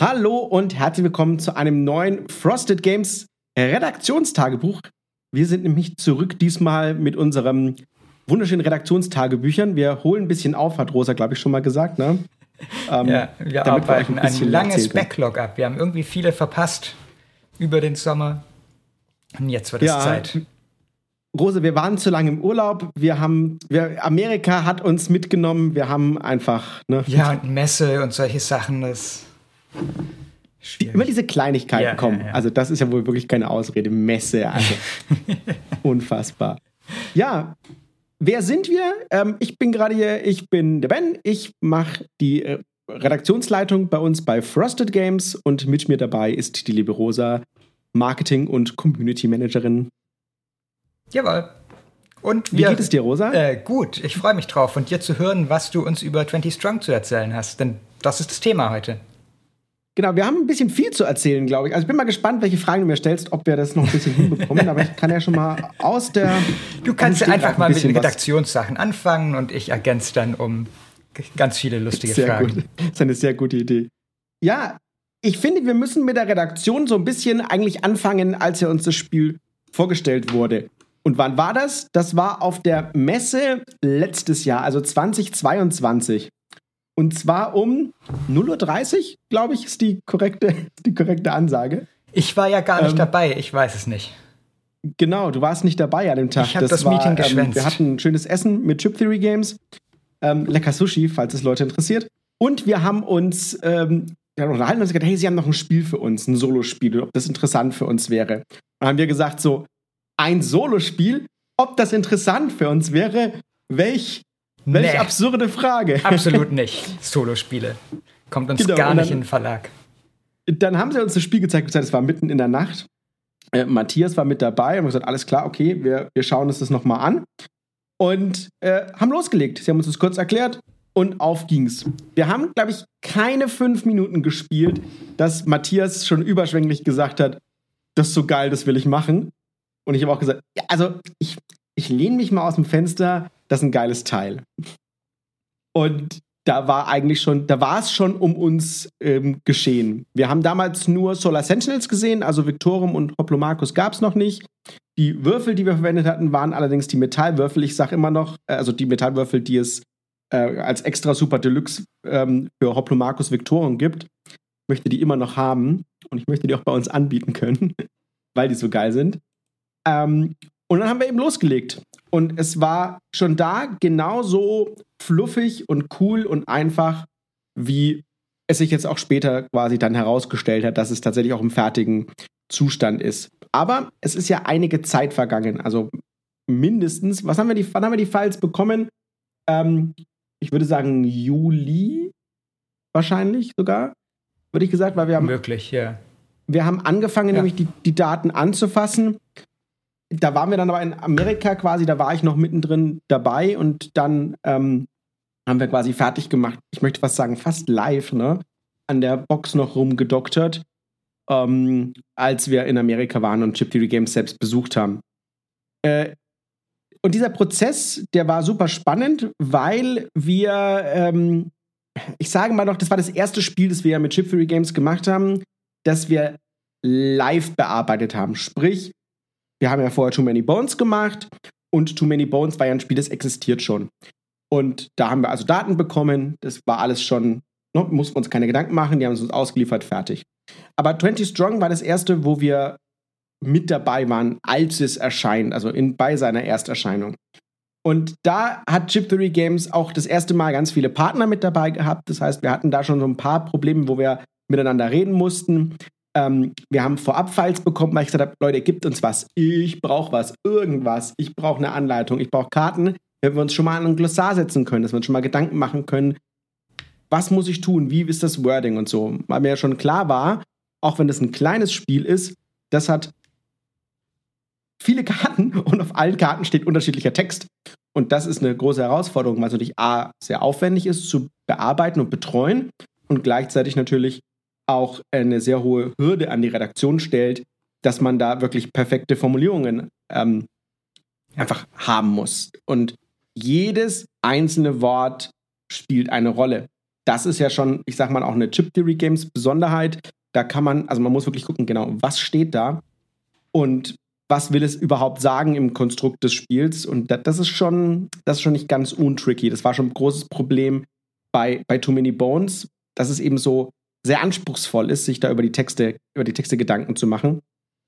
Hallo und herzlich willkommen zu einem neuen Frosted Games Redaktionstagebuch. Wir sind nämlich zurück diesmal mit unserem wunderschönen Redaktionstagebüchern. Wir holen ein bisschen auf, hat Rosa, glaube ich, schon mal gesagt. Ne? Ähm, ja, wir arbeiten wir ein, ein langes Backlog ab. Wir haben irgendwie viele verpasst über den Sommer. Und jetzt wird es ja, Zeit. Rose, wir waren zu lange im Urlaub. Wir haben, wir, Amerika hat uns mitgenommen. Wir haben einfach. Ne? Ja, und Messe und solche Sachen. Das Schwierig. Immer diese Kleinigkeiten ja, kommen. Ja, ja. Also, das ist ja wohl wirklich keine Ausrede. Messe, also. unfassbar. Ja, wer sind wir? Ähm, ich bin gerade hier, ich bin der Ben. Ich mache die äh, Redaktionsleitung bei uns bei Frosted Games und mit mir dabei ist die liebe Rosa, Marketing- und Community Managerin. Jawohl. Und wir, Wie geht es dir, Rosa? Äh, gut, ich freue mich drauf, von dir zu hören, was du uns über 20 Strong zu erzählen hast, denn das ist das Thema heute. Genau, wir haben ein bisschen viel zu erzählen, glaube ich. Also ich bin mal gespannt, welche Fragen du mir stellst, ob wir das noch ein bisschen hinbekommen. Aber ich kann ja schon mal aus der. Du kannst ja einfach mal mit den Redaktionssachen anfangen und ich ergänze dann um ganz viele lustige sehr Fragen. Gut. Das ist eine sehr gute Idee. Ja, ich finde, wir müssen mit der Redaktion so ein bisschen eigentlich anfangen, als ja uns das Spiel vorgestellt wurde. Und wann war das? Das war auf der Messe letztes Jahr, also 2022. Und zwar um 0.30 Uhr, glaube ich, ist die korrekte, die korrekte Ansage. Ich war ja gar nicht ähm, dabei, ich weiß es nicht. Genau, du warst nicht dabei an dem Tag. Ich habe das, das Meeting ähm, geschwänzt. Ähm, wir hatten ein schönes Essen mit Chip Theory Games. Ähm, lecker Sushi, falls es Leute interessiert. Und wir haben uns ähm, wir unterhalten und gesagt, hey, sie haben noch ein Spiel für uns, ein Solospiel, ob das interessant für uns wäre. Dann haben wir gesagt, so, ein Solospiel, ob das interessant für uns wäre, welch welche nee. absurde Frage. Absolut nicht. Solospiele. Kommt uns genau, gar nicht in den Verlag. Dann haben sie uns das Spiel gezeigt, es war mitten in der Nacht. Äh, Matthias war mit dabei und wir gesagt, alles klar, okay, wir, wir schauen uns das nochmal an. Und äh, haben losgelegt. Sie haben uns das kurz erklärt und auf ging's. Wir haben, glaube ich, keine fünf Minuten gespielt, dass Matthias schon überschwänglich gesagt hat, das ist so geil, das will ich machen. Und ich habe auch gesagt, ja, also ich, ich lehne mich mal aus dem Fenster, das ist ein geiles Teil. Und da war eigentlich schon, da war es schon um uns ähm, geschehen. Wir haben damals nur Solar Sentinels gesehen, also Victorum und Hoplomachus gab es noch nicht. Die Würfel, die wir verwendet hatten, waren allerdings die Metallwürfel. Ich sage immer noch, äh, also die Metallwürfel, die es äh, als extra Super Deluxe ähm, für Hoplomachus Victorum gibt. Ich möchte die immer noch haben und ich möchte die auch bei uns anbieten können, weil die so geil sind. Ähm, und dann haben wir eben losgelegt. Und es war schon da genauso fluffig und cool und einfach, wie es sich jetzt auch später quasi dann herausgestellt hat, dass es tatsächlich auch im fertigen Zustand ist. Aber es ist ja einige Zeit vergangen. Also mindestens, was haben wir die, wann haben wir die Files bekommen? Ähm, ich würde sagen Juli wahrscheinlich sogar, würde ich gesagt, weil wir haben. Möglich, ja. Wir haben angefangen, ja. nämlich die, die Daten anzufassen da waren wir dann aber in Amerika quasi, da war ich noch mittendrin dabei und dann ähm, haben wir quasi fertig gemacht. Ich möchte fast sagen, fast live, ne? An der Box noch rumgedoktert, ähm, als wir in Amerika waren und Chip Theory Games selbst besucht haben. Äh, und dieser Prozess, der war super spannend, weil wir, ähm, ich sage mal noch, das war das erste Spiel, das wir mit Chip Theory Games gemacht haben, das wir live bearbeitet haben. Sprich, wir haben ja vorher Too Many Bones gemacht und Too Many Bones war ja ein Spiel, das existiert schon. Und da haben wir also Daten bekommen, das war alles schon, ne, mussten wir uns keine Gedanken machen, die haben es uns ausgeliefert, fertig. Aber 20 Strong war das erste, wo wir mit dabei waren, als es erscheint, also in, bei seiner Ersterscheinung. Und da hat Chip Theory Games auch das erste Mal ganz viele Partner mit dabei gehabt. Das heißt, wir hatten da schon so ein paar Probleme, wo wir miteinander reden mussten. Ähm, wir haben Vorab-Files bekommen, weil ich gesagt habe, Leute, gibt uns was. Ich brauche was, irgendwas. Ich brauche eine Anleitung, ich brauche Karten, wenn wir uns schon mal an ein Glossar setzen können, dass wir uns schon mal Gedanken machen können, was muss ich tun, wie ist das Wording und so. Weil mir ja schon klar war, auch wenn das ein kleines Spiel ist, das hat viele Karten und auf allen Karten steht unterschiedlicher Text. Und das ist eine große Herausforderung, weil es natürlich A, sehr aufwendig ist zu bearbeiten und betreuen und gleichzeitig natürlich auch eine sehr hohe Hürde an die Redaktion stellt, dass man da wirklich perfekte Formulierungen ähm, einfach haben muss. Und jedes einzelne Wort spielt eine Rolle. das ist ja schon, ich sag mal, auch eine Chip Theory Games Besonderheit. Da kann man, also man muss wirklich gucken, genau, was steht da und was will es überhaupt sagen im Konstrukt des Spiels. Und das, das ist schon, das ist schon nicht ganz untricky. Das war schon ein großes Problem bei, bei Too Many Bones, dass es eben so sehr anspruchsvoll ist, sich da über die Texte, über die Texte Gedanken zu machen.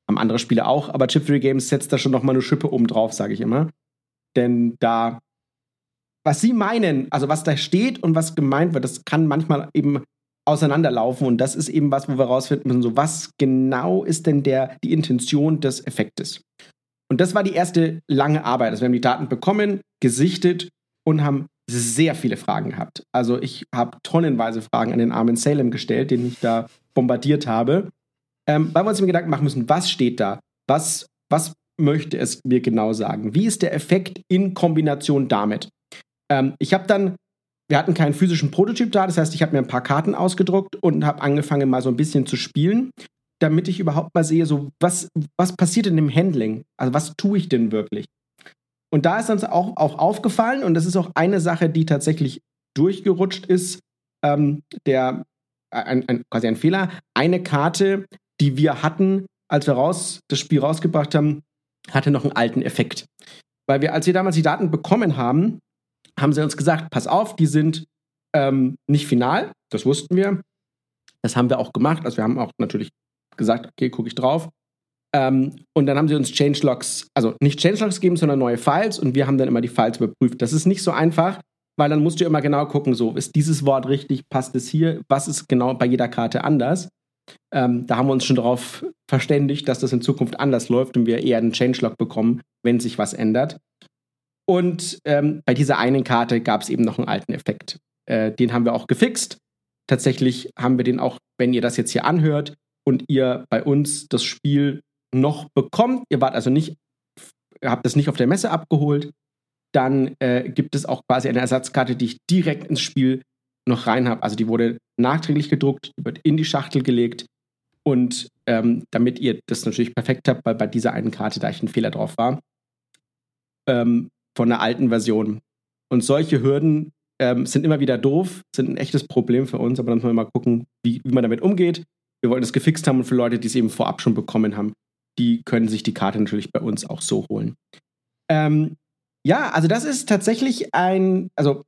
Haben andere Spiele auch, aber Chip Theory Games setzt da schon noch mal eine Schippe oben drauf, sage ich immer. Denn da was sie meinen, also was da steht und was gemeint wird, das kann manchmal eben auseinanderlaufen und das ist eben was, wo wir rausfinden müssen, so was genau ist denn der, die Intention des Effektes. Und das war die erste lange Arbeit. Also wir haben die Daten bekommen, gesichtet und haben sehr viele Fragen gehabt. Also ich habe tonnenweise Fragen an den armen Salem gestellt, den ich da bombardiert habe, ähm, weil wir uns im Gedanken machen müssen, was steht da? Was, was möchte es mir genau sagen? Wie ist der Effekt in Kombination damit? Ähm, ich habe dann, wir hatten keinen physischen Prototyp da, das heißt, ich habe mir ein paar Karten ausgedruckt und habe angefangen, mal so ein bisschen zu spielen, damit ich überhaupt mal sehe, so was, was passiert in dem Handling? Also was tue ich denn wirklich? Und da ist uns auch, auch aufgefallen, und das ist auch eine Sache, die tatsächlich durchgerutscht ist, ähm, der, ein, ein, quasi ein Fehler, eine Karte, die wir hatten, als wir raus, das Spiel rausgebracht haben, hatte noch einen alten Effekt. Weil wir, als wir damals die Daten bekommen haben, haben sie uns gesagt, pass auf, die sind ähm, nicht final, das wussten wir. Das haben wir auch gemacht. Also wir haben auch natürlich gesagt, okay, gucke ich drauf. Ähm, und dann haben sie uns Changelogs, also nicht Changelogs gegeben, sondern neue Files und wir haben dann immer die Files überprüft. Das ist nicht so einfach, weil dann musst du immer genau gucken, so ist dieses Wort richtig, passt es hier, was ist genau bei jeder Karte anders. Ähm, da haben wir uns schon darauf verständigt, dass das in Zukunft anders läuft und wir eher einen Changelog bekommen, wenn sich was ändert. Und ähm, bei dieser einen Karte gab es eben noch einen alten Effekt. Äh, den haben wir auch gefixt. Tatsächlich haben wir den auch, wenn ihr das jetzt hier anhört und ihr bei uns das Spiel noch bekommt, ihr wart also nicht, habt es nicht auf der Messe abgeholt, dann äh, gibt es auch quasi eine Ersatzkarte, die ich direkt ins Spiel noch rein habe. Also die wurde nachträglich gedruckt, wird in die Schachtel gelegt und ähm, damit ihr das natürlich perfekt habt, weil bei dieser einen Karte da ich ein Fehler drauf war, ähm, von der alten Version. Und solche Hürden ähm, sind immer wieder doof, sind ein echtes Problem für uns, aber dann müssen wir mal gucken, wie, wie man damit umgeht. Wir wollen es gefixt haben und für Leute, die es eben vorab schon bekommen haben, die können sich die Karte natürlich bei uns auch so holen. Ähm, ja, also das ist tatsächlich ein, also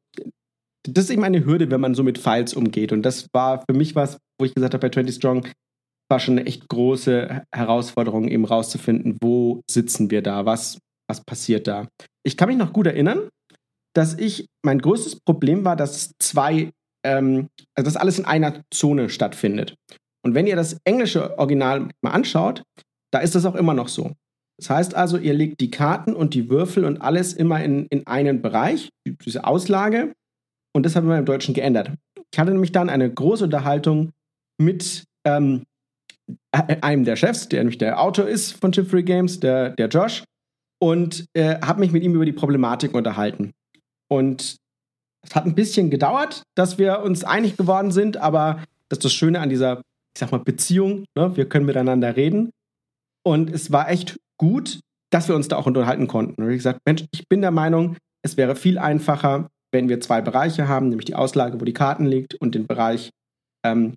das ist eben eine Hürde, wenn man so mit Files umgeht. Und das war für mich was, wo ich gesagt habe, bei 20 Strong war schon eine echt große Herausforderung, eben rauszufinden, wo sitzen wir da, was was passiert da. Ich kann mich noch gut erinnern, dass ich, mein größtes Problem war, dass zwei, ähm, also dass alles in einer Zone stattfindet. Und wenn ihr das englische Original mal anschaut, da ist das auch immer noch so. Das heißt also, ihr legt die Karten und die Würfel und alles immer in, in einen Bereich, diese Auslage. Und das haben wir im Deutschen geändert. Ich hatte nämlich dann eine große Unterhaltung mit ähm, einem der Chefs, der nämlich der Autor ist von Chip Free Games, der, der Josh und äh, habe mich mit ihm über die Problematik unterhalten. Und es hat ein bisschen gedauert, dass wir uns einig geworden sind, aber das ist das Schöne an dieser, ich sag mal, Beziehung. Ne? Wir können miteinander reden. Und es war echt gut, dass wir uns da auch unterhalten konnten. Und ich gesagt, Mensch, ich bin der Meinung, es wäre viel einfacher, wenn wir zwei Bereiche haben, nämlich die Auslage, wo die Karten liegt, und den Bereich, ähm,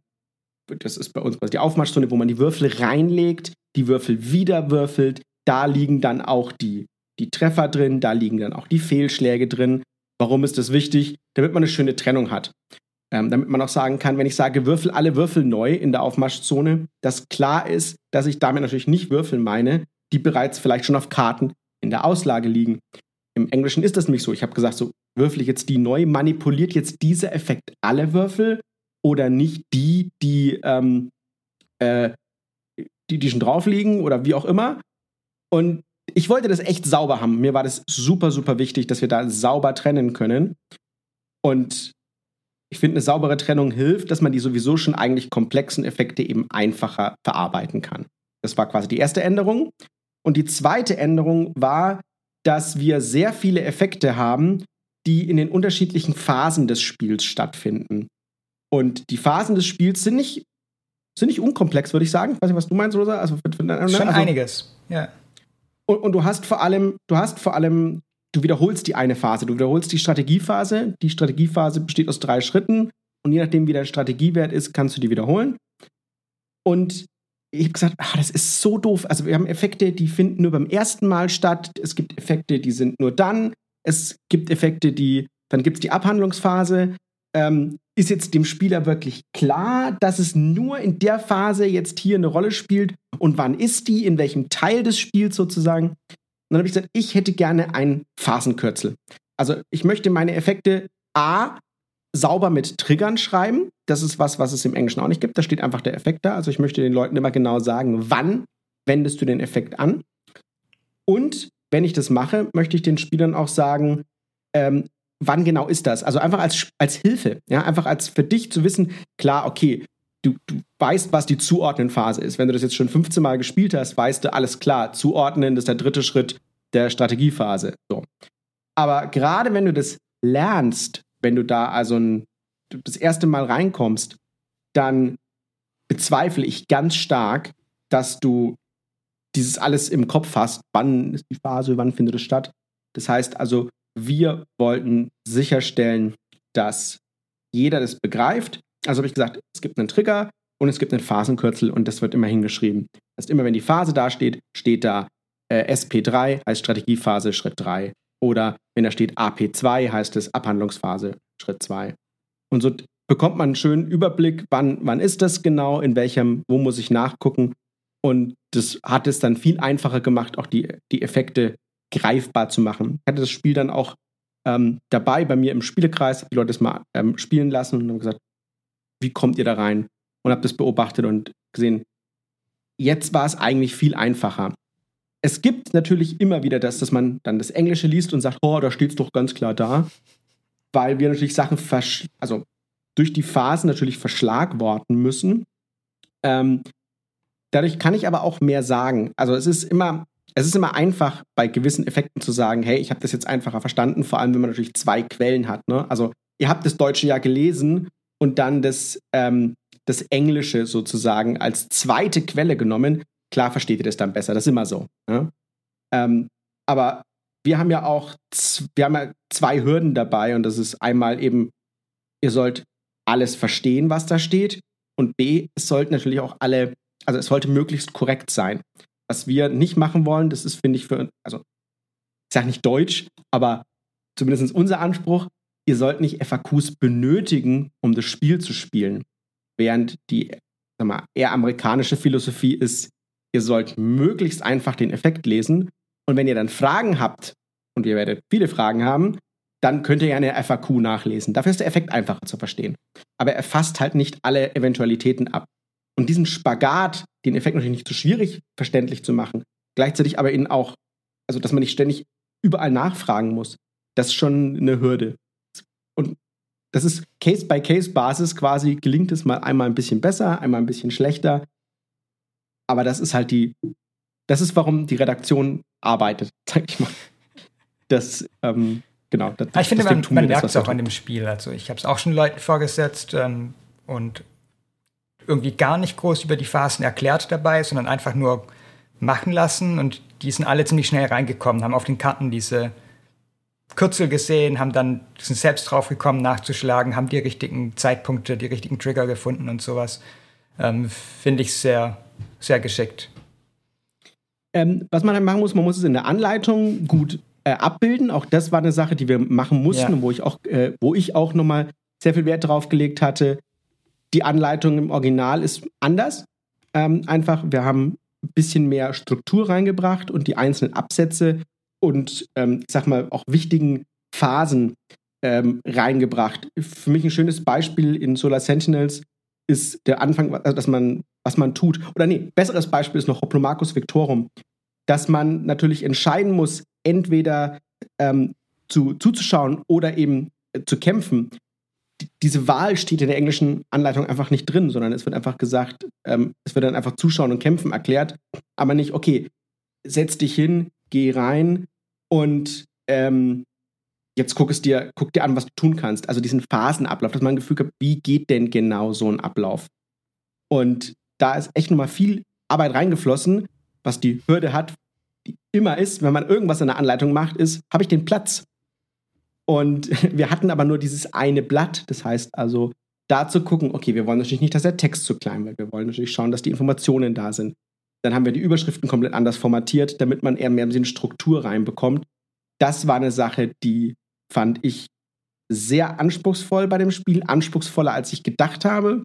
das ist bei uns quasi die Aufmarschzone, wo man die Würfel reinlegt, die Würfel wieder würfelt, da liegen dann auch die, die Treffer drin, da liegen dann auch die Fehlschläge drin. Warum ist das wichtig? Damit man eine schöne Trennung hat. Ähm, damit man auch sagen kann, wenn ich sage, würfel alle Würfel neu in der Aufmarschzone, dass klar ist, dass ich damit natürlich nicht Würfel meine, die bereits vielleicht schon auf Karten in der Auslage liegen. Im Englischen ist das nämlich so. Ich habe gesagt, so würfel ich jetzt die neu, manipuliert jetzt dieser Effekt alle Würfel oder nicht die, die, ähm, äh, die, die schon drauf liegen oder wie auch immer. Und ich wollte das echt sauber haben. Mir war das super, super wichtig, dass wir da sauber trennen können. Und ich finde, eine saubere Trennung hilft, dass man die sowieso schon eigentlich komplexen Effekte eben einfacher verarbeiten kann. Das war quasi die erste Änderung. Und die zweite Änderung war, dass wir sehr viele Effekte haben, die in den unterschiedlichen Phasen des Spiels stattfinden. Und die Phasen des Spiels sind nicht, sind nicht unkomplex, würde ich sagen. Ich weiß nicht, was du meinst, Rosa. Also, Schon also, einiges, ja. Und, und, du hast vor allem, du hast vor allem, du wiederholst die eine Phase. Du wiederholst die Strategiephase. Die Strategiephase besteht aus drei Schritten und je nachdem, wie dein Strategiewert ist, kannst du die wiederholen. Und ich habe gesagt, ach, das ist so doof. Also wir haben Effekte, die finden nur beim ersten Mal statt. Es gibt Effekte, die sind nur dann. Es gibt Effekte, die, dann gibt es die Abhandlungsphase. Ähm, ist jetzt dem Spieler wirklich klar, dass es nur in der Phase jetzt hier eine Rolle spielt? Und wann ist die? In welchem Teil des Spiels sozusagen? Und dann habe ich gesagt, ich hätte gerne ein Phasenkürzel. Also ich möchte meine Effekte A sauber mit Triggern schreiben. Das ist was, was es im Englischen auch nicht gibt. Da steht einfach der Effekt da. Also ich möchte den Leuten immer genau sagen, wann wendest du den Effekt an. Und wenn ich das mache, möchte ich den Spielern auch sagen, ähm, wann genau ist das? Also einfach als, als Hilfe, ja, einfach als für dich zu wissen, klar, okay, du, du weißt, was die Zuordnenphase ist. Wenn du das jetzt schon 15 Mal gespielt hast, weißt du, alles klar, zuordnen, ist der dritte Schritt der Strategiephase. So. Aber gerade wenn du das lernst, wenn du da also ein, das erste Mal reinkommst, dann bezweifle ich ganz stark, dass du dieses alles im Kopf hast. Wann ist die Phase, wann findet es statt? Das heißt also, wir wollten sicherstellen, dass jeder das begreift. Also habe ich gesagt, es gibt einen Trigger und es gibt einen Phasenkürzel und das wird immer hingeschrieben. Das heißt, immer wenn die Phase da steht, steht da äh, SP3, heißt Strategiephase Schritt 3. Oder wenn da steht AP2, heißt es Abhandlungsphase Schritt 2. Und so bekommt man einen schönen Überblick, wann, wann ist das genau, in welchem, wo muss ich nachgucken. Und das hat es dann viel einfacher gemacht, auch die, die Effekte greifbar zu machen. Ich hatte das Spiel dann auch ähm, dabei bei mir im Spielekreis, die Leute das mal ähm, spielen lassen und haben gesagt, wie kommt ihr da rein? Und habe das beobachtet und gesehen, jetzt war es eigentlich viel einfacher. Es gibt natürlich immer wieder das, dass man dann das Englische liest und sagt, oh, da steht es doch ganz klar da, weil wir natürlich Sachen, also durch die Phasen natürlich verschlagworten müssen. Ähm, dadurch kann ich aber auch mehr sagen. Also es ist immer, es ist immer einfach, bei gewissen Effekten zu sagen, hey, ich habe das jetzt einfacher verstanden, vor allem wenn man natürlich zwei Quellen hat. Ne? Also ihr habt das Deutsche ja gelesen und dann das, ähm, das Englische sozusagen als zweite Quelle genommen. Klar versteht ihr das dann besser, das ist immer so. Ne? Ähm, aber wir haben ja auch wir haben ja zwei Hürden dabei und das ist einmal eben, ihr sollt alles verstehen, was da steht und B, es sollten natürlich auch alle, also es sollte möglichst korrekt sein. Was wir nicht machen wollen, das ist, finde ich, für, also ich sage nicht Deutsch, aber zumindest unser Anspruch, ihr sollt nicht FAQs benötigen, um das Spiel zu spielen. Während die sag mal, eher amerikanische Philosophie ist, ihr sollt möglichst einfach den Effekt lesen. Und wenn ihr dann Fragen habt, und ihr werdet viele Fragen haben, dann könnt ihr ja eine FAQ nachlesen. Dafür ist der Effekt einfacher zu verstehen. Aber er fasst halt nicht alle Eventualitäten ab. Und diesen Spagat, den Effekt natürlich nicht zu schwierig verständlich zu machen, gleichzeitig aber ihn auch, also dass man nicht ständig überall nachfragen muss, das ist schon eine Hürde. Und das ist Case-by-Case-Basis quasi, gelingt es mal einmal ein bisschen besser, einmal ein bisschen schlechter. Aber das ist halt die, das ist, warum die Redaktion arbeitet, sag ich mal. Das, ähm, genau. Das, ich finde, man, man merkt es auch an dem Spiel. Also ich habe es auch schon Leuten vorgesetzt ähm, und irgendwie gar nicht groß über die Phasen erklärt dabei, sondern einfach nur machen lassen und die sind alle ziemlich schnell reingekommen, haben auf den Karten diese Kürzel gesehen, haben dann sind selbst draufgekommen, nachzuschlagen, haben die richtigen Zeitpunkte, die richtigen Trigger gefunden und sowas. Ähm, Finde ich sehr, sehr geschickt. Ähm, was man dann machen muss, man muss es in der Anleitung gut äh, abbilden. Auch das war eine Sache, die wir machen mussten ja. und wo ich auch, äh, wo ich auch nochmal sehr viel Wert drauf gelegt hatte, die Anleitung im Original ist anders. Ähm, einfach, wir haben ein bisschen mehr Struktur reingebracht und die einzelnen Absätze und, ähm, ich sag mal, auch wichtigen Phasen ähm, reingebracht. Für mich ein schönes Beispiel in Solar Sentinels ist der Anfang, dass man, was man tut. Oder nee, besseres Beispiel ist noch Hoplomachus Victorum. Dass man natürlich entscheiden muss, entweder ähm, zu, zuzuschauen oder eben äh, zu kämpfen diese Wahl steht in der englischen Anleitung einfach nicht drin, sondern es wird einfach gesagt, ähm, es wird dann einfach Zuschauen und Kämpfen erklärt, aber nicht, okay, setz dich hin, geh rein und ähm, jetzt guck es dir, guck dir an, was du tun kannst. Also diesen Phasenablauf, dass man ein Gefühl hat, wie geht denn genau so ein Ablauf? Und da ist echt nochmal viel Arbeit reingeflossen, was die Hürde hat, die immer ist, wenn man irgendwas in der Anleitung macht, ist, habe ich den Platz? Und wir hatten aber nur dieses eine Blatt. Das heißt also, da zu gucken, okay, wir wollen natürlich nicht, dass der Text zu klein wird. Wir wollen natürlich schauen, dass die Informationen da sind. Dann haben wir die Überschriften komplett anders formatiert, damit man eher mehr ein bisschen Struktur reinbekommt. Das war eine Sache, die fand ich sehr anspruchsvoll bei dem Spiel, anspruchsvoller als ich gedacht habe.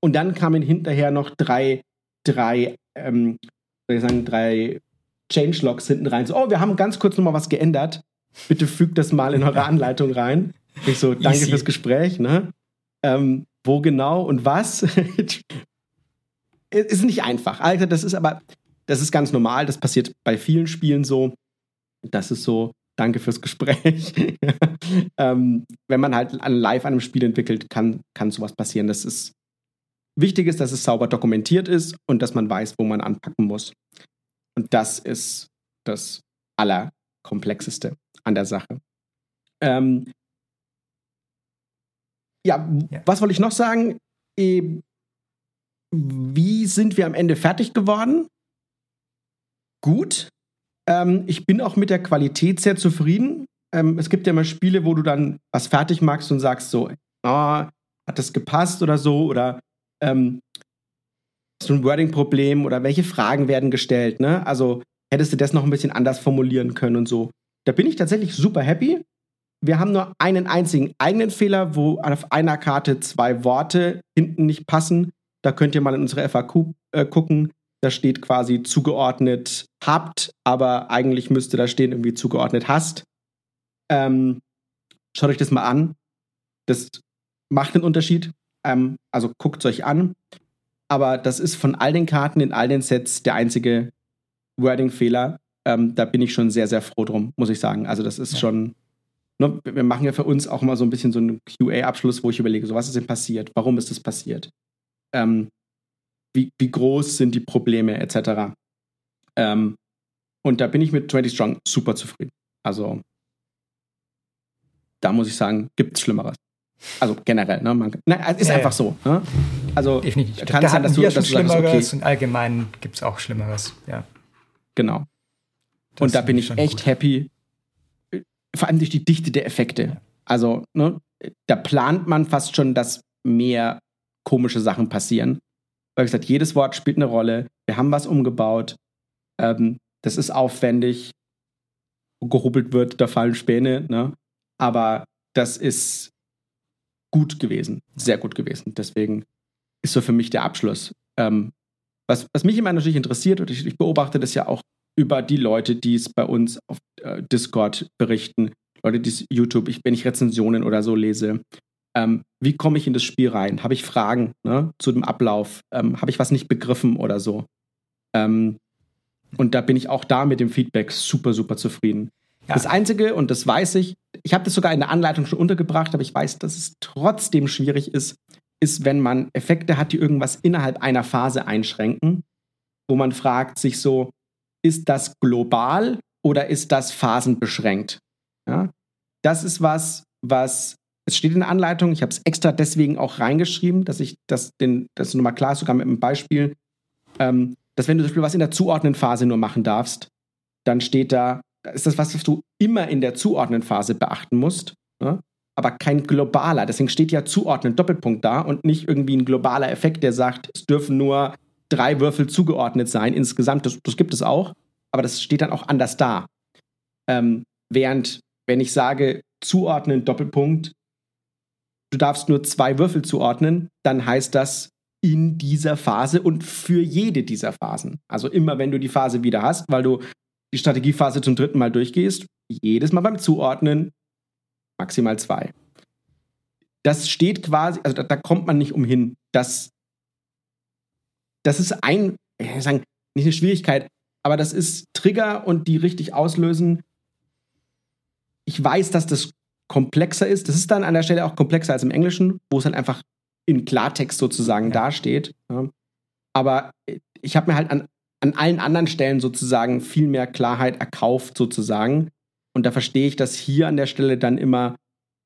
Und dann kamen hinterher noch drei, drei, ähm, soll ich sagen, drei Changelogs hinten rein. So, oh, wir haben ganz kurz nochmal was geändert. Bitte fügt das mal in eure Anleitung rein. Ich so, danke Easy. fürs Gespräch. Ne? Ähm, wo genau und was? ist nicht einfach. Also das ist aber, das ist ganz normal. Das passiert bei vielen Spielen so. Das ist so, danke fürs Gespräch. ähm, wenn man halt live an einem Spiel entwickelt, kann, kann sowas passieren. Das ist wichtig ist, dass es sauber dokumentiert ist und dass man weiß, wo man anpacken muss. Und das ist das Allerkomplexeste an der Sache. Ähm, ja, ja, was wollte ich noch sagen? Wie sind wir am Ende fertig geworden? Gut. Ähm, ich bin auch mit der Qualität sehr zufrieden. Ähm, es gibt ja mal Spiele, wo du dann was fertig machst und sagst so, oh, hat das gepasst oder so oder ähm, hast du ein Wording-Problem oder welche Fragen werden gestellt, ne? Also hättest du das noch ein bisschen anders formulieren können und so. Da bin ich tatsächlich super happy. Wir haben nur einen einzigen eigenen Fehler, wo auf einer Karte zwei Worte hinten nicht passen. Da könnt ihr mal in unsere FAQ äh, gucken. Da steht quasi zugeordnet habt, aber eigentlich müsste da stehen irgendwie zugeordnet hast. Ähm, schaut euch das mal an. Das macht einen Unterschied. Ähm, also guckt es euch an. Aber das ist von all den Karten in all den Sets der einzige Wording-Fehler. Ähm, da bin ich schon sehr, sehr froh drum, muss ich sagen. Also das ist ja. schon. Ne, wir machen ja für uns auch mal so ein bisschen so einen QA-Abschluss, wo ich überlege, so was ist denn passiert? Warum ist das passiert? Ähm, wie, wie groß sind die Probleme etc. Ähm, und da bin ich mit 20 Strong super zufrieden. Also da muss ich sagen, gibt es Schlimmeres. Also generell, ne? Man, na, ist ja, einfach ja. so. Ne? Also definitiv. Kann da sein, dass du, dass du Schlimmeres sagst, okay. und allgemein gibt es auch Schlimmeres. Ja. Genau. Das und da bin ich echt gut. happy, vor allem durch die Dichte der Effekte. Also ne, da plant man fast schon, dass mehr komische Sachen passieren. Weil gesagt, jedes Wort spielt eine Rolle. Wir haben was umgebaut. Ähm, das ist aufwendig. Gehubbelt wird, da fallen Späne. Ne? Aber das ist gut gewesen, sehr gut gewesen. Deswegen ist so für mich der Abschluss. Ähm, was, was mich immer natürlich interessiert, und ich, ich, beobachte das ja auch über die Leute, die es bei uns auf äh, Discord berichten, Leute, die es YouTube, ich, wenn ich Rezensionen oder so lese, ähm, wie komme ich in das Spiel rein? Habe ich Fragen ne, zu dem Ablauf? Ähm, Habe ich was nicht begriffen oder so? Ähm, und da bin ich auch da mit dem Feedback super, super zufrieden. Ja. Das Einzige, und das weiß ich, ich habe das sogar in der Anleitung schon untergebracht, aber ich weiß, dass es trotzdem schwierig ist, ist, wenn man Effekte hat, die irgendwas innerhalb einer Phase einschränken, wo man fragt sich so, ist das global oder ist das phasenbeschränkt? Ja? Das ist was, was, es steht in der Anleitung, ich habe es extra deswegen auch reingeschrieben, dass ich das, den, das nochmal klar ist, sogar mit einem Beispiel, ähm, dass wenn du zum Beispiel was in der zuordnenden Phase nur machen darfst, dann steht da, ist das was, was du immer in der zuordnenden Phase beachten musst, ne? aber kein globaler. Deswegen steht ja zuordnen Doppelpunkt da und nicht irgendwie ein globaler Effekt, der sagt, es dürfen nur drei Würfel zugeordnet sein insgesamt. Das, das gibt es auch, aber das steht dann auch anders da. Ähm, während, wenn ich sage, zuordnen Doppelpunkt, du darfst nur zwei Würfel zuordnen, dann heißt das in dieser Phase und für jede dieser Phasen. Also immer, wenn du die Phase wieder hast, weil du die Strategiephase zum dritten Mal durchgehst, jedes Mal beim Zuordnen maximal zwei. Das steht quasi, also da, da kommt man nicht umhin. Das, das ist ein, ich sagen, nicht eine Schwierigkeit, aber das ist Trigger und die richtig auslösen. Ich weiß, dass das komplexer ist. Das ist dann an der Stelle auch komplexer als im Englischen, wo es dann einfach in Klartext sozusagen ja. dasteht. Ja. Aber ich habe mir halt an an allen anderen Stellen sozusagen viel mehr Klarheit erkauft, sozusagen. Und da verstehe ich, dass hier an der Stelle dann immer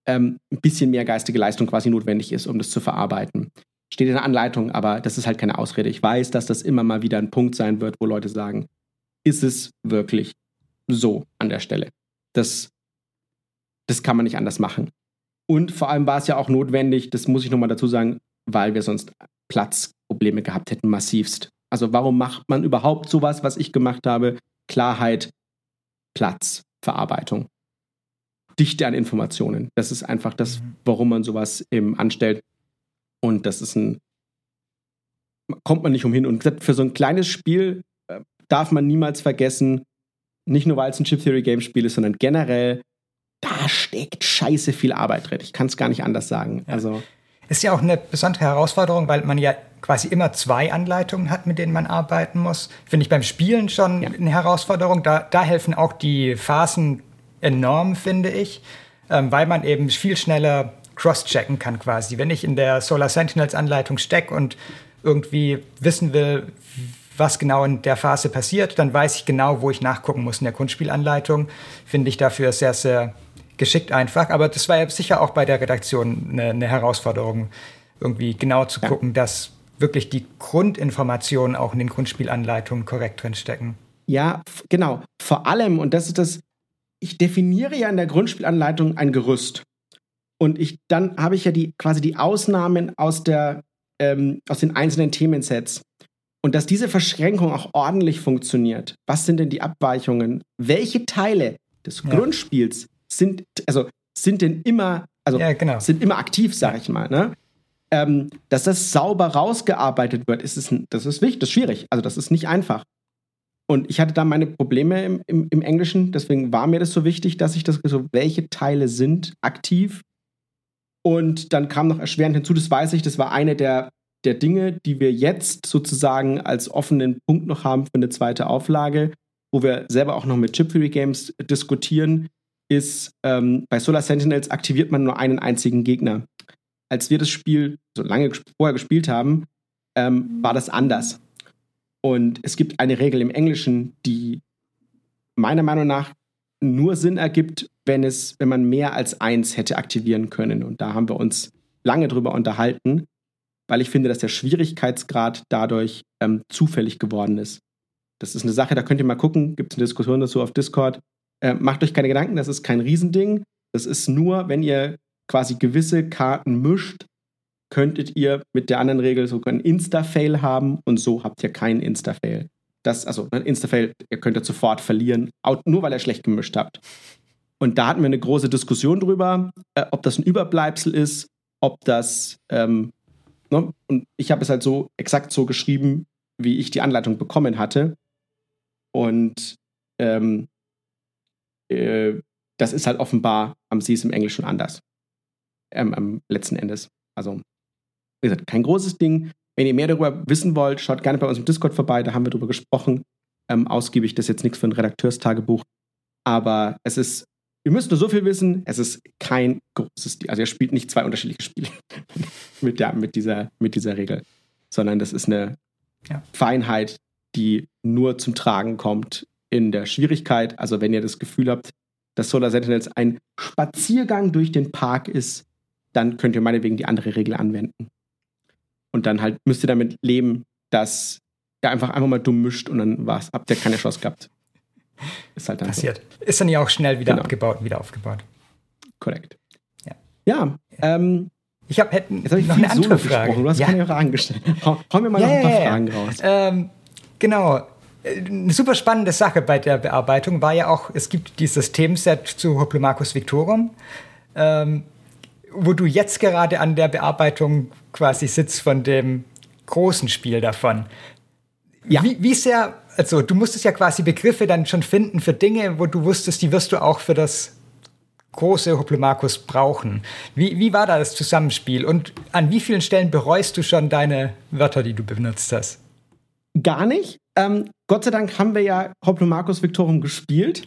ähm, ein bisschen mehr geistige Leistung quasi notwendig ist, um das zu verarbeiten. Steht in der Anleitung, aber das ist halt keine Ausrede. Ich weiß, dass das immer mal wieder ein Punkt sein wird, wo Leute sagen, ist es wirklich so an der Stelle? Das, das kann man nicht anders machen. Und vor allem war es ja auch notwendig, das muss ich nochmal dazu sagen, weil wir sonst Platzprobleme gehabt hätten, massivst. Also warum macht man überhaupt sowas, was ich gemacht habe? Klarheit, Platz, Verarbeitung. Dichte an Informationen. Das ist einfach das, mhm. warum man sowas eben anstellt. Und das ist ein, kommt man nicht umhin. Und für so ein kleines Spiel äh, darf man niemals vergessen, nicht nur weil es ein Chip Theory Game Spiel ist, sondern generell, da steckt scheiße viel Arbeit drin. Ich kann es gar nicht anders sagen. Ja. Also ist ja auch eine besondere Herausforderung, weil man ja quasi immer zwei Anleitungen hat, mit denen man arbeiten muss. Finde ich beim Spielen schon ja. eine Herausforderung. Da, da helfen auch die Phasen enorm, finde ich, ähm, weil man eben viel schneller cross-checken kann quasi. Wenn ich in der Solar Sentinels Anleitung stecke und irgendwie wissen will, was genau in der Phase passiert, dann weiß ich genau, wo ich nachgucken muss in der Grundspielanleitung. Finde ich dafür sehr, sehr geschickt einfach. Aber das war ja sicher auch bei der Redaktion eine, eine Herausforderung, irgendwie genau zu ja. gucken, dass wirklich die Grundinformationen auch in den Grundspielanleitungen korrekt drinstecken. Ja, genau. Vor allem, und das ist das, ich definiere ja in der Grundspielanleitung ein Gerüst. Und ich, dann habe ich ja die, quasi die Ausnahmen aus, der, ähm, aus den einzelnen Themensets. Und dass diese Verschränkung auch ordentlich funktioniert. Was sind denn die Abweichungen? Welche Teile des ja. Grundspiels sind, also sind denn immer, also ja, genau. sind immer aktiv, sag ich mal, ne? Ähm, dass das sauber rausgearbeitet wird, ist es, das ist wichtig, das ist schwierig. Also das ist nicht einfach. Und ich hatte da meine Probleme im, im, im, Englischen, deswegen war mir das so wichtig, dass ich das so, welche Teile sind aktiv. Und dann kam noch erschwerend hinzu, das weiß ich, das war eine der, der Dinge, die wir jetzt sozusagen als offenen Punkt noch haben für eine zweite Auflage, wo wir selber auch noch mit Chip Theory Games diskutieren, ist, ähm, bei Solar Sentinels aktiviert man nur einen einzigen Gegner. Als wir das Spiel so lange vorher gespielt haben, ähm, war das anders. Und es gibt eine Regel im Englischen, die meiner Meinung nach nur Sinn ergibt, wenn es, wenn man mehr als eins hätte aktivieren können. Und da haben wir uns lange drüber unterhalten, weil ich finde, dass der Schwierigkeitsgrad dadurch ähm, zufällig geworden ist. Das ist eine Sache, da könnt ihr mal gucken, gibt es eine Diskussion dazu auf Discord. Äh, macht euch keine Gedanken, das ist kein Riesending. Das ist nur, wenn ihr quasi gewisse Karten mischt, könntet ihr mit der anderen Regel sogar einen Insta-Fail haben und so habt ihr keinen Insta-Fail. Das, also ein Insta-Fail, ihr könntet sofort verlieren, nur weil ihr schlecht gemischt habt. Und da hatten wir eine große Diskussion drüber, äh, ob das ein Überbleibsel ist, ob das, ähm, ne? und ich habe es halt so exakt so geschrieben, wie ich die Anleitung bekommen hatte. Und ähm, äh, das ist halt offenbar am Sie es im Englischen anders. Ähm, am letzten Endes. Also, wie gesagt, kein großes Ding. Wenn ihr mehr darüber wissen wollt, schaut gerne bei uns im Discord vorbei, da haben wir darüber gesprochen. Ähm, ausgiebig, das ist jetzt nichts für ein Redakteurstagebuch. Aber es ist, ihr müsst nur so viel wissen, es ist kein großes Ding. Also ihr spielt nicht zwei unterschiedliche Spiele mit, der, mit, dieser, mit dieser Regel, sondern das ist eine ja. Feinheit, die nur zum Tragen kommt in der Schwierigkeit. Also wenn ihr das Gefühl habt, dass Solar Sentinels ein Spaziergang durch den Park ist, dann könnt ihr meinetwegen die andere Regel anwenden. Und dann halt müsst ihr damit leben, dass ihr einfach einfach mal dumm mischt und dann war's. Habt ihr keine Chance gehabt. Ist halt dann Passiert. So. Ist dann ja auch schnell wieder genau. abgebaut und wieder aufgebaut. Korrekt. Ja. Ja. Ähm, ich habe hätten jetzt hab ich noch eine andere Frage. Gesprochen. Du hast ja. keine Fragen gestellt. Hau, hau mir mal ja, noch ein paar Fragen raus. Ähm, genau eine super spannende Sache bei der Bearbeitung war ja auch, es gibt dieses Themenset zu Hoplomachus Victorum, ähm, wo du jetzt gerade an der Bearbeitung quasi sitzt von dem großen Spiel davon. Ja. Wie, wie sehr, also du musstest ja quasi Begriffe dann schon finden für Dinge, wo du wusstest, die wirst du auch für das große Hoplomachus brauchen. Wie, wie war da das Zusammenspiel und an wie vielen Stellen bereust du schon deine Wörter, die du benutzt hast? Gar nicht. Ähm, Gott sei Dank haben wir ja Hoplomachus Victorum gespielt.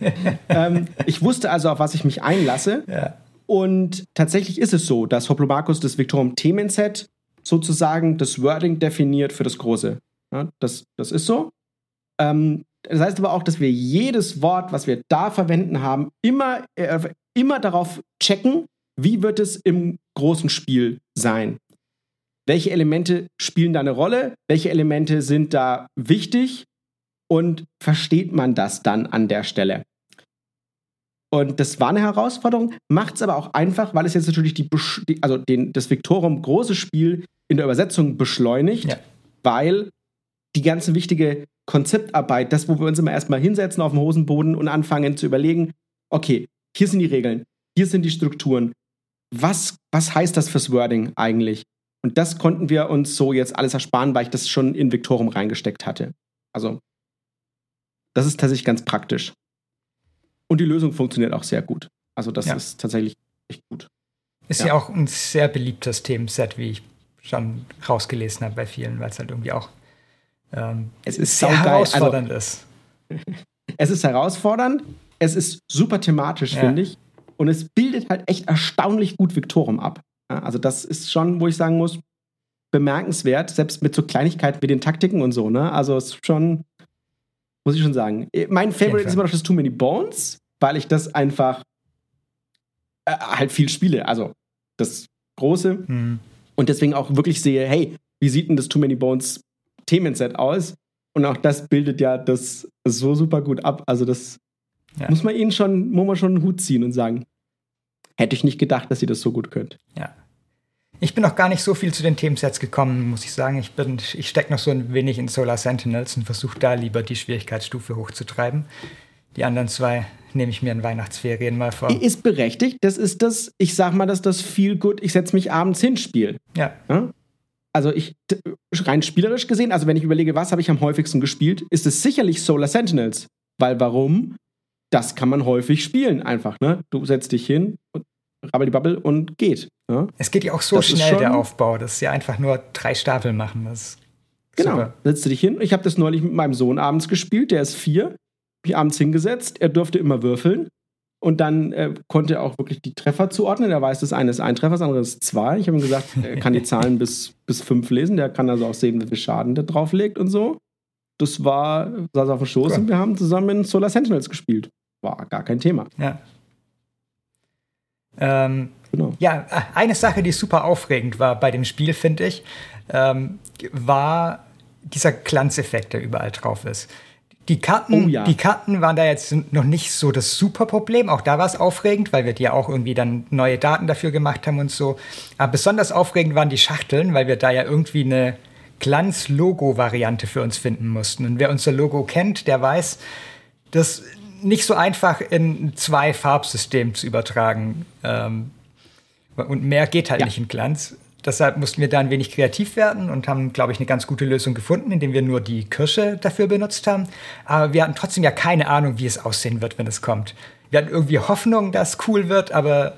ähm, ich wusste also, auf was ich mich einlasse. Ja. Und tatsächlich ist es so, dass Hoplomachus das Victorum Themenset sozusagen das Wording definiert für das Große. Ja, das, das ist so. Ähm, das heißt aber auch, dass wir jedes Wort, was wir da verwenden haben, immer, äh, immer darauf checken, wie wird es im großen Spiel sein welche Elemente spielen da eine Rolle, welche Elemente sind da wichtig und versteht man das dann an der Stelle. Und das war eine Herausforderung, macht es aber auch einfach, weil es jetzt natürlich die, also den, das Victorum große Spiel in der Übersetzung beschleunigt, ja. weil die ganze wichtige Konzeptarbeit, das, wo wir uns immer erstmal hinsetzen auf dem Hosenboden und anfangen zu überlegen, okay, hier sind die Regeln, hier sind die Strukturen. Was, was heißt das fürs Wording eigentlich? Und das konnten wir uns so jetzt alles ersparen, weil ich das schon in Victorum reingesteckt hatte. Also, das ist tatsächlich ganz praktisch. Und die Lösung funktioniert auch sehr gut. Also, das ja. ist tatsächlich echt gut. Ist ja. ja auch ein sehr beliebtes Themenset, wie ich schon rausgelesen habe bei vielen, weil es halt irgendwie auch ähm, es ist sehr herausfordernd also, ist. Es ist herausfordernd, es ist super thematisch, ja. finde ich. Und es bildet halt echt erstaunlich gut Victorum ab. Also, das ist schon, wo ich sagen muss, bemerkenswert, selbst mit so Kleinigkeiten wie den Taktiken und so, ne? Also, es ist schon, muss ich schon sagen. Mein Favorite ist immer noch das Too Many Bones, weil ich das einfach äh, halt viel spiele. Also, das Große. Mhm. Und deswegen auch wirklich sehe, hey, wie sieht denn das Too Many Bones Themenset aus? Und auch das bildet ja das so super gut ab. Also, das ja. Muss man ihnen schon, muss man schon einen Hut ziehen und sagen, hätte ich nicht gedacht, dass ihr das so gut könnt. Ja. Ich bin noch gar nicht so viel zu den Themensets gekommen, muss ich sagen. Ich, ich stecke noch so ein wenig in Solar Sentinels und versuche da lieber die Schwierigkeitsstufe hochzutreiben. Die anderen zwei nehme ich mir in Weihnachtsferien mal vor. Ist berechtigt. Das ist das, ich sag mal, dass das viel gut, ich setze mich abends hin Spiel. Ja. ja? Also ich, rein spielerisch gesehen, also wenn ich überlege, was habe ich am häufigsten gespielt, ist es sicherlich Solar Sentinels. Weil warum? Das kann man häufig spielen einfach. Ne? Du setzt dich hin, rabbel die Bubble und geht. Ne? Es geht ja auch so das schnell, der Aufbau. Das ist ja einfach nur drei Stapel machen. Das genau, super. setzt du dich hin. Ich habe das neulich mit meinem Sohn abends gespielt, der ist vier. Mich abends hingesetzt, er durfte immer würfeln. Und dann äh, konnte er auch wirklich die Treffer zuordnen. Er weiß, das eine ist ein Treffer, das andere ist zwei. Ich habe ihm gesagt, er kann die Zahlen bis, bis fünf lesen. Der kann also auch sehen, wie viel Schaden der drauflegt und so. Das war, saß auf dem Schoß cool. und wir haben zusammen in Solar Sentinels gespielt. War gar kein Thema. Ja. Ähm, genau. Ja, eine Sache, die super aufregend war bei dem Spiel, finde ich, ähm, war dieser Glanzeffekt, der überall drauf ist. Die Karten, oh, ja. die Karten waren da jetzt noch nicht so das super Problem. Auch da war es aufregend, weil wir ja auch irgendwie dann neue Daten dafür gemacht haben und so. Aber besonders aufregend waren die Schachteln, weil wir da ja irgendwie eine Glanz-Logo-Variante für uns finden mussten. Und wer unser Logo kennt, der weiß, dass nicht so einfach in zwei Farbsystemen zu übertragen. Ähm, und mehr geht halt ja. nicht in Glanz. Deshalb mussten wir da ein wenig kreativ werden und haben, glaube ich, eine ganz gute Lösung gefunden, indem wir nur die Kirsche dafür benutzt haben. Aber wir hatten trotzdem ja keine Ahnung, wie es aussehen wird, wenn es kommt. Wir hatten irgendwie Hoffnung, dass es cool wird, aber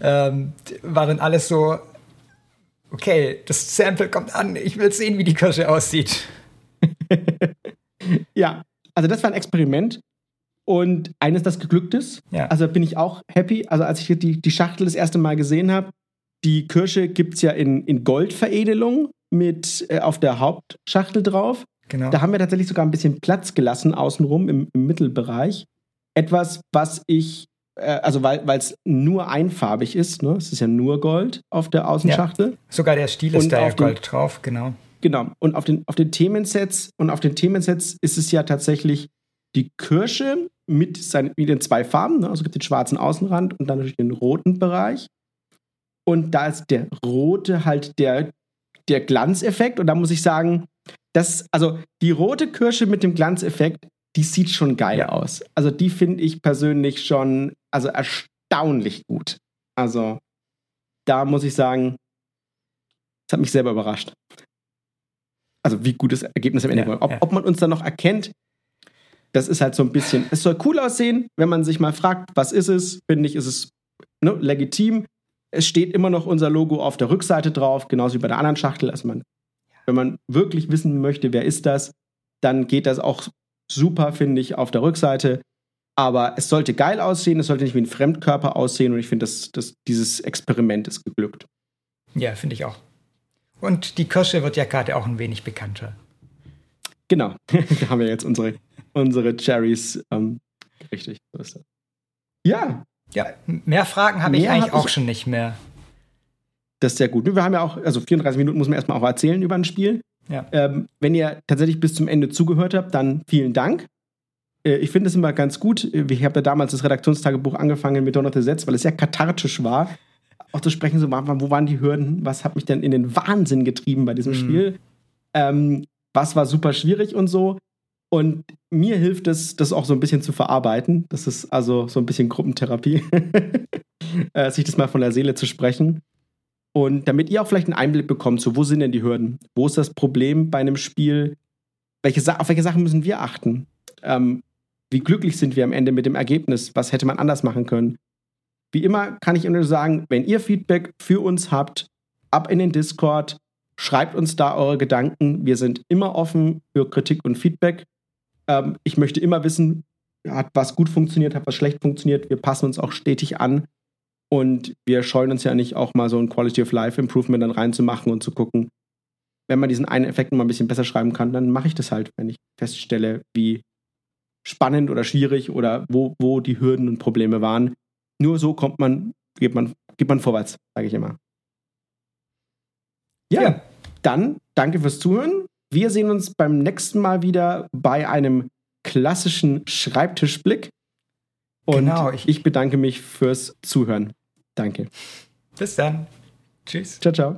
ähm, war dann alles so, okay, das Sample kommt an, ich will sehen, wie die Kirsche aussieht. ja, also das war ein Experiment und eines, das geglückt ist. Ja. Also bin ich auch happy. Also als ich die, die Schachtel das erste Mal gesehen habe, die Kirsche gibt es ja in, in Goldveredelung mit äh, auf der Hauptschachtel drauf. Genau. Da haben wir tatsächlich sogar ein bisschen Platz gelassen außenrum im, im Mittelbereich. Etwas, was ich, äh, also weil es nur einfarbig ist, ne? es ist ja nur Gold auf der Außenschachtel. Ja. Sogar der Stil ist da ja Gold drauf, genau. Genau. Und auf den, auf den Themensets und auf den Themensets ist es ja tatsächlich die Kirsche mit, seinen, mit den zwei Farben. Ne? Also es gibt den schwarzen Außenrand und dann natürlich den roten Bereich. Und da ist der rote halt der, der Glanzeffekt. Und da muss ich sagen, das, also die rote Kirsche mit dem Glanzeffekt, die sieht schon geil ja. aus. Also die finde ich persönlich schon, also erstaunlich gut. Also da muss ich sagen, das hat mich selber überrascht. Also wie gut das Ergebnis am Ende ja, war. Ob, ja. ob man uns dann noch erkennt, das ist halt so ein bisschen, es soll cool aussehen, wenn man sich mal fragt, was ist es, finde ich, ist es ne, legitim. Es steht immer noch unser Logo auf der Rückseite drauf, genauso wie bei der anderen Schachtel. Also man, wenn man wirklich wissen möchte, wer ist das, dann geht das auch super, finde ich, auf der Rückseite. Aber es sollte geil aussehen, es sollte nicht wie ein Fremdkörper aussehen und ich finde, das, das, dieses Experiment ist geglückt. Ja, finde ich auch. Und die Kirsche wird ja gerade auch ein wenig bekannter. Genau, da haben wir jetzt unsere unsere Cherries. Ähm, richtig, so ist das. Ja. Ja, mehr Fragen habe ich eigentlich hab auch ich, schon nicht mehr. Das ist sehr gut. Wir haben ja auch, also 34 Minuten muss man erstmal auch erzählen über ein Spiel. Ja. Ähm, wenn ihr tatsächlich bis zum Ende zugehört habt, dann vielen Dank. äh, ich finde es immer ganz gut. Ich habe ja damals das Redaktionstagebuch angefangen mit Donner Setz, weil es sehr kathartisch war, auch zu sprechen, so, wo waren die Hürden? Was hat mich denn in den Wahnsinn getrieben bei diesem mhm. Spiel? Ähm, was war super schwierig und so. Und mir hilft es, das auch so ein bisschen zu verarbeiten. Das ist also so ein bisschen Gruppentherapie, äh, sich das mal von der Seele zu sprechen. Und damit ihr auch vielleicht einen Einblick bekommt, so wo sind denn die Hürden? Wo ist das Problem bei einem Spiel? Welche auf welche Sachen müssen wir achten? Ähm, wie glücklich sind wir am Ende mit dem Ergebnis? Was hätte man anders machen können? Wie immer kann ich nur sagen, wenn ihr Feedback für uns habt, ab in den Discord, schreibt uns da eure Gedanken. Wir sind immer offen für Kritik und Feedback. Ähm, ich möchte immer wissen, hat was gut funktioniert, hat was schlecht funktioniert. Wir passen uns auch stetig an. Und wir scheuen uns ja nicht, auch mal so ein Quality of Life Improvement dann reinzumachen und zu gucken, wenn man diesen einen Effekt mal ein bisschen besser schreiben kann, dann mache ich das halt, wenn ich feststelle, wie spannend oder schwierig oder wo, wo die Hürden und Probleme waren. Nur so kommt man, geht man, geht man vorwärts, sage ich immer. Ja, ja, dann danke fürs Zuhören. Wir sehen uns beim nächsten Mal wieder bei einem klassischen Schreibtischblick. Und genau, ich, ich bedanke mich fürs Zuhören. Danke. Bis dann. Tschüss. Ciao, ciao.